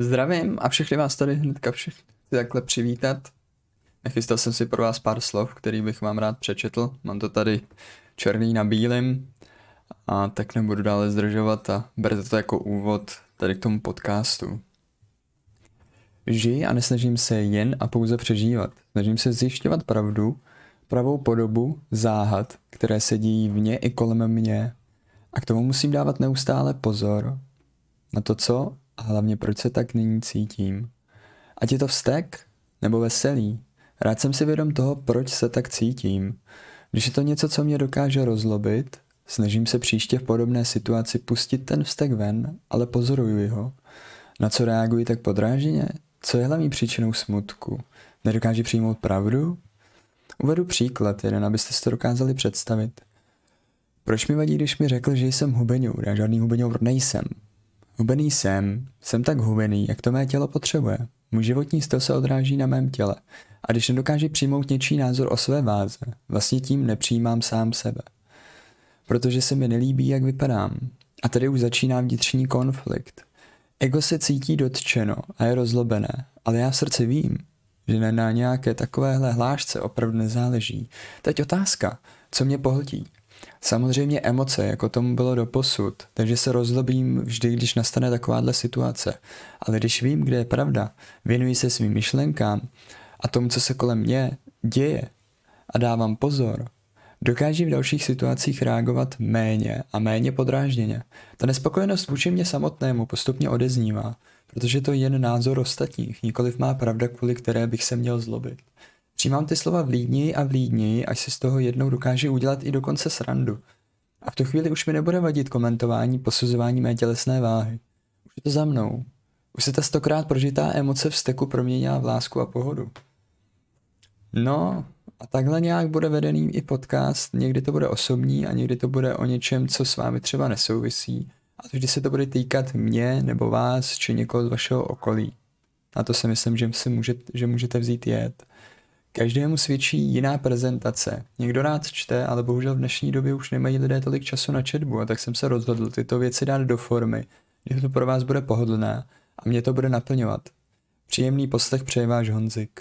Zdravím a všechny vás tady hnedka všechny takhle přivítat. Nachystal jsem si pro vás pár slov, který bych vám rád přečetl. Mám to tady černý na bílém a tak nebudu dále zdržovat a berte to jako úvod tady k tomu podcastu. Žiji a nesnažím se jen a pouze přežívat. Snažím se zjišťovat pravdu, pravou podobu záhad, které se dějí vně i kolem mě. A k tomu musím dávat neustále pozor na to, co a hlavně proč se tak nyní cítím. Ať je to vztek nebo veselý, rád jsem si vědom toho, proč se tak cítím. Když je to něco, co mě dokáže rozlobit, snažím se příště v podobné situaci pustit ten vztek ven, ale pozoruju ho. Na co reaguji tak podráženě? Co je hlavní příčinou smutku? Nedokáže přijmout pravdu? Uvedu příklad jeden, abyste si to dokázali představit. Proč mi vadí, když mi řekl, že jsem hubeňur? Já žádný hubeňur nejsem. Hubený jsem, jsem tak hubený, jak to mé tělo potřebuje. Můj životní styl se odráží na mém těle. A když nedokáže přijmout něčí názor o své váze, vlastně tím nepřijímám sám sebe. Protože se mi nelíbí, jak vypadám. A tady už začíná vnitřní konflikt. Ego se cítí dotčeno a je rozlobené, ale já v srdci vím, že na nějaké takovéhle hlášce opravdu nezáleží. Teď otázka, co mě pohltí? Samozřejmě emoce, jako tomu bylo do posud, takže se rozlobím vždy, když nastane takováhle situace. Ale když vím, kde je pravda, věnuji se svým myšlenkám a tomu, co se kolem mě děje a dávám pozor, dokáží v dalších situacích reagovat méně a méně podrážděně. Ta nespokojenost vůči mě samotnému postupně odeznívá, protože to je jen názor ostatních, nikoliv má pravda, kvůli které bych se měl zlobit. Přijímám ty slova vlídněji a vlídněji, až si z toho jednou dokáže udělat i dokonce srandu. A v tu chvíli už mi nebude vadit komentování, posuzování mé tělesné váhy. Už je to za mnou. Už se ta stokrát prožitá emoce vzteku proměnila v lásku a pohodu. No, a takhle nějak bude vedený i podcast. Někdy to bude osobní a někdy to bude o něčem, co s vámi třeba nesouvisí. A to vždy se to bude týkat mě nebo vás, či někoho z vašeho okolí. A to si myslím, že, si můžete, že můžete vzít jet. Každému svědčí jiná prezentace. Někdo rád čte, ale bohužel v dnešní době už nemají lidé tolik času na četbu a tak jsem se rozhodl tyto věci dát do formy, že to pro vás bude pohodlné a mě to bude naplňovat. Příjemný poslech přeje váš Honzik.